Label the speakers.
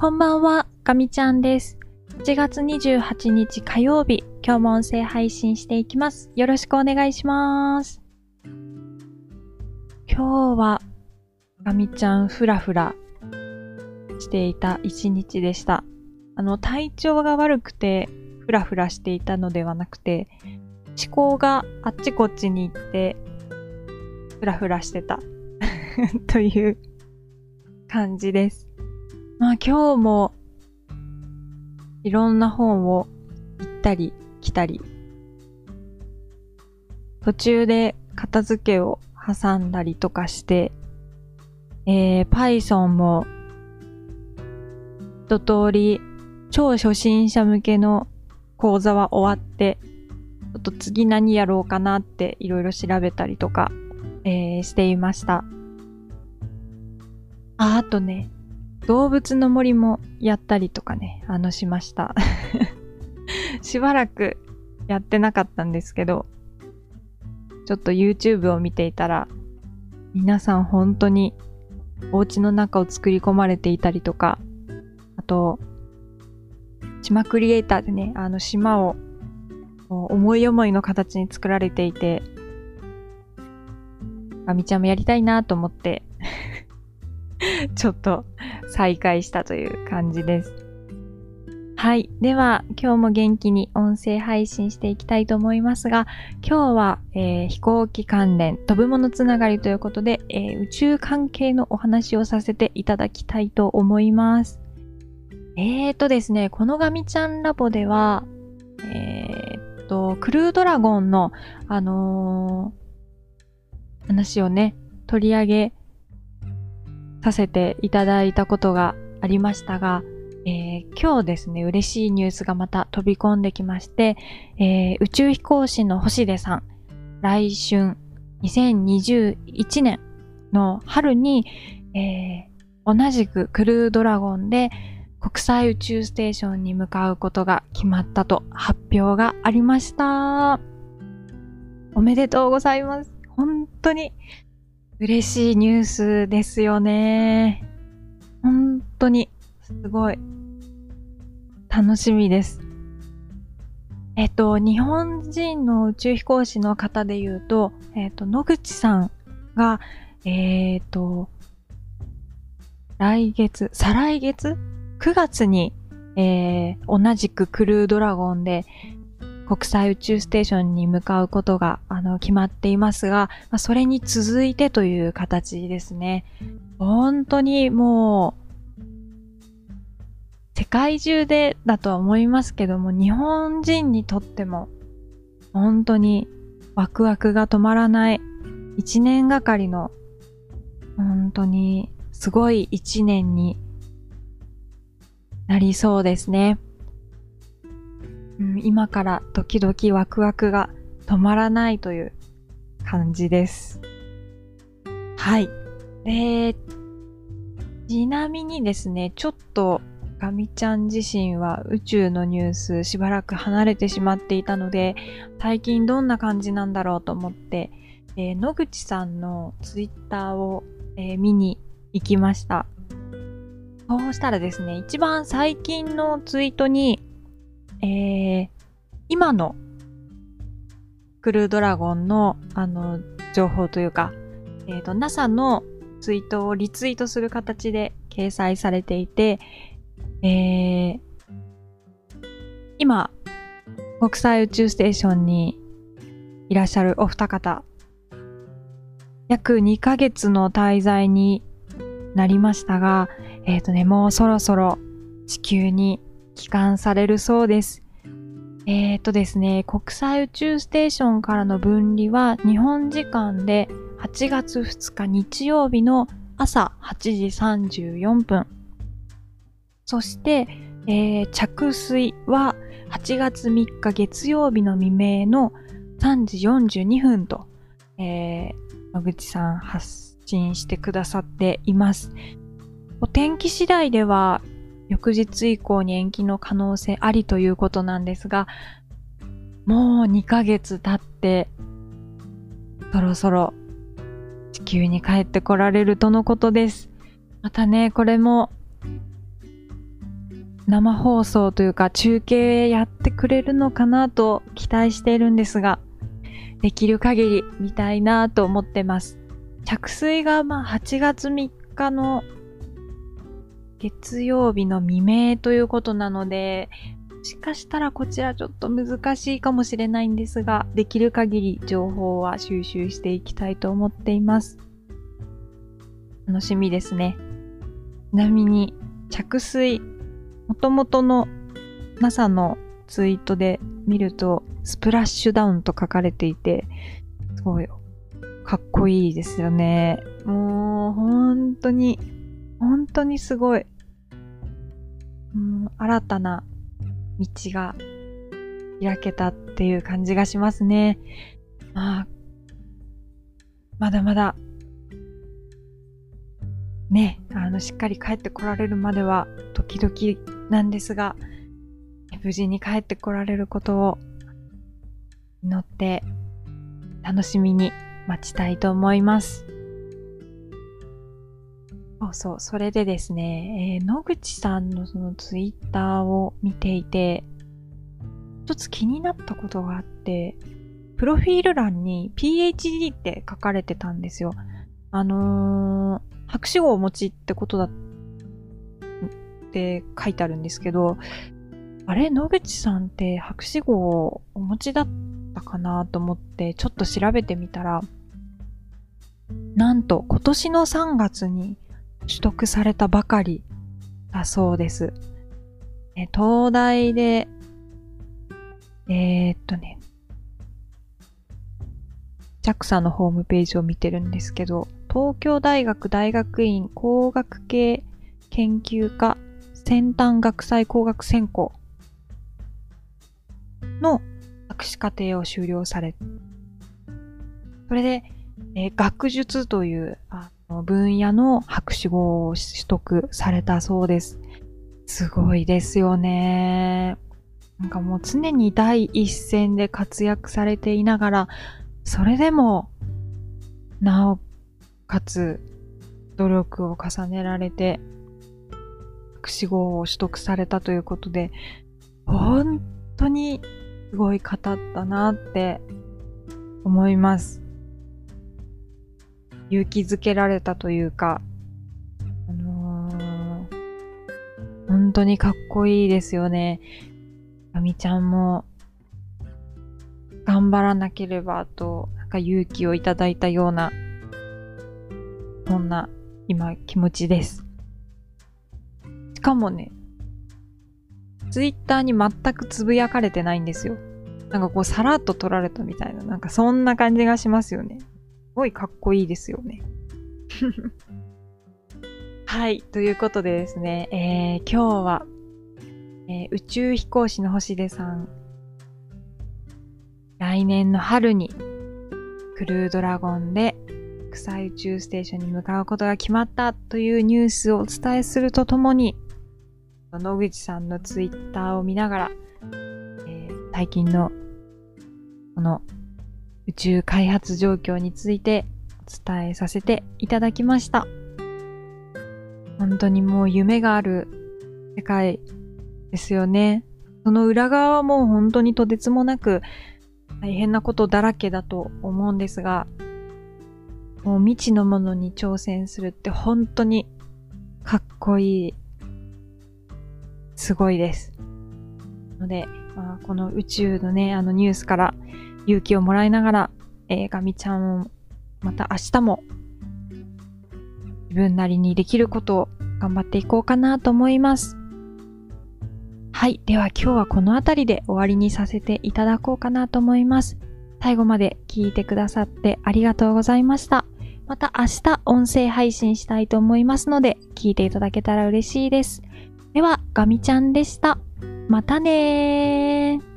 Speaker 1: こんばんは、ガミちゃんです。7月28日火曜日、今日も音声配信していきます。よろしくお願いします。今日は、ガミちゃんふらふらしていた一日でした。あの、体調が悪くて、ふらふらしていたのではなくて、思考があっちこっちに行って、ふらふらしてた。という感じです。まあ今日もいろんな本を行ったり来たり、途中で片付けを挟んだりとかして、えー、Python も一通り超初心者向けの講座は終わって、ちょっと次何やろうかなっていろいろ調べたりとか、えーしていました。あ、あとね、動物の森もやったりとかね、あのしました。しばらくやってなかったんですけど、ちょっと YouTube を見ていたら、皆さん本当にお家の中を作り込まれていたりとか、あと、島クリエイターでね、あの島を思い思いの形に作られていて、あみちゃんもやりたいなと思って、ちょっと再開したという感じです。はい。では、今日も元気に音声配信していきたいと思いますが、今日は、えー飛行機関連、飛ぶものつながりということで、えー宇宙関係のお話をさせていただきたいと思います。えーとですね、このガミちゃんラボでは、えーっと、クルードラゴンの、あのー話をね、取り上げさせていただいたことがありましたが、えー今日ですね、嬉しいニュースがまた飛び込んできまして、えー宇宙飛行士の星出さん、来春2021年の春に、えー同じくクルードラゴンで国際宇宙ステーションに向かうことが決まったと発表がありました。おめでとうございます。本当に嬉しいニュースですよね。本当にすごい楽しみです。えっと、日本人の宇宙飛行士の方で言うと、えっと、野口さんが、えっと、来月、再来月 ?9 月に、えー同じくクルードラゴンで国際宇宙ステーションに向かうことが、あの、決まっていますが、まあ、それに続いてという形ですね。本当にもう、世界中でだとは思いますけども、日本人にとっても、本当にワクワクが止まらない一年がかりの、本当にすごい一年になりそうですね。うん、今からドキドキワクワクが止まらないという感じです。はい。で、ちなみにですね、ちょっとガミちゃん自身は宇宙のニュースしばらく離れてしまっていたので、最近どんな感じなんだろうと思って、えー野口さんのツイッターを、えー見に行きました。そうしたらですね、一番最近のツイートに、えー今のクルードラゴンのあの情報というか、えっ、と NASA のツイートをリツイートする形で掲載されていて、えー今国際宇宙ステーションにいらっしゃるお二方約2ヶ月の滞在になりましたが、えっ、とね、もうそろそろ地球に帰還されるそうです。えっ、とですね、国際宇宙ステーションからの分離は日本時間で8月2日日曜日の朝8時34分。そして、えー着水は8月3日月曜日の未明の3時42分と、えー野口さん発信してくださっています。お天気次第では翌日以降に延期の可能性ありということなんですが、もう2ヶ月経って、そろそろ地球に帰ってこられるとのことです。またね、これも生放送というか中継やってくれるのかなと期待しているんですが、できる限り見たいなと思ってます。着水がまあ8月3日の月曜日の未明ということなので、もしかしたらこちらちょっと難しいかもしれないんですが、できる限り情報は収集していきたいと思っています。楽しみですね。ちなみに着水、元々の NASA のツイートで見ると、スプラッシュダウンと書かれていて、すごい、かっこいいですよね。もう、本当に、本当にすごい。うん、新たな道が開けたっていう感じがしますね。まあ、まだまだ、ね、あの、しっかり帰ってこられるまでは、時々なんですが、無事に帰ってこられることを祈って楽しみに待ちたいと思います。そうそう、それでですね、えー、野口さんのそのツイッターを見ていて、一つ気になったことがあって、プロフィール欄に PhD って書かれてたんですよ。あのー、博士号をお持ちってことだって書いてあるんですけど、あれ野口さんって博士号をお持ちだったかなと思ってちょっと調べてみたら、なんと今年の3月に取得されたばかりだそうです。え東大で、えー、っとね、JAXA のホームページを見てるんですけど、東京大学大学院工学系研究科先端学際工学専攻の博士課程を修了され、それで、えー、学術というあ分野の博士号を取得されたそうです。すごいですよね。なんかもう常に第一線で活躍されていながら、それでも、なおかつ努力を重ねられて、博士号を取得されたということで、本当にすごい方だなって思います。勇気づけられたというか、あのー、本当にかっこいいですよね。あみちゃんも頑張らなければと、なんか勇気をいただいたような、そんな今気持ちです。しかもね、ツイッターに全くつぶやかれてないんですよ。なんかこうさらっと撮られたみたいな、なんかそんな感じがしますよね。すごいかっこいいですよね。はい。ということでですね、えー、今日は、えー、宇宙飛行士の星出さん、来年の春にクルードラゴンで国際宇宙ステーションに向かうことが決まったというニュースをお伝えするとともに、野口さんのツイッターを見ながら、えー、最近のこの宇宙開発状況についてお伝えさせていただきました。本当にもう夢がある世界ですよね。その裏側はもう本当にとてつもなく大変なことだらけだと思うんですが、もう未知のものに挑戦するって本当にかっこいいすごいです。ので、まあ、この宇宙のね、あのニュースから勇気をもらいながら、えー、ガミちゃんをまた明日も自分なりにできることを頑張っていこうかなと思います。はい。では今日はこの辺りで終わりにさせていただこうかなと思います。最後まで聞いてくださってありがとうございました。また明日音声配信したいと思いますので、聞いていただけたら嬉しいです。では、ガミちゃんでした。またねー。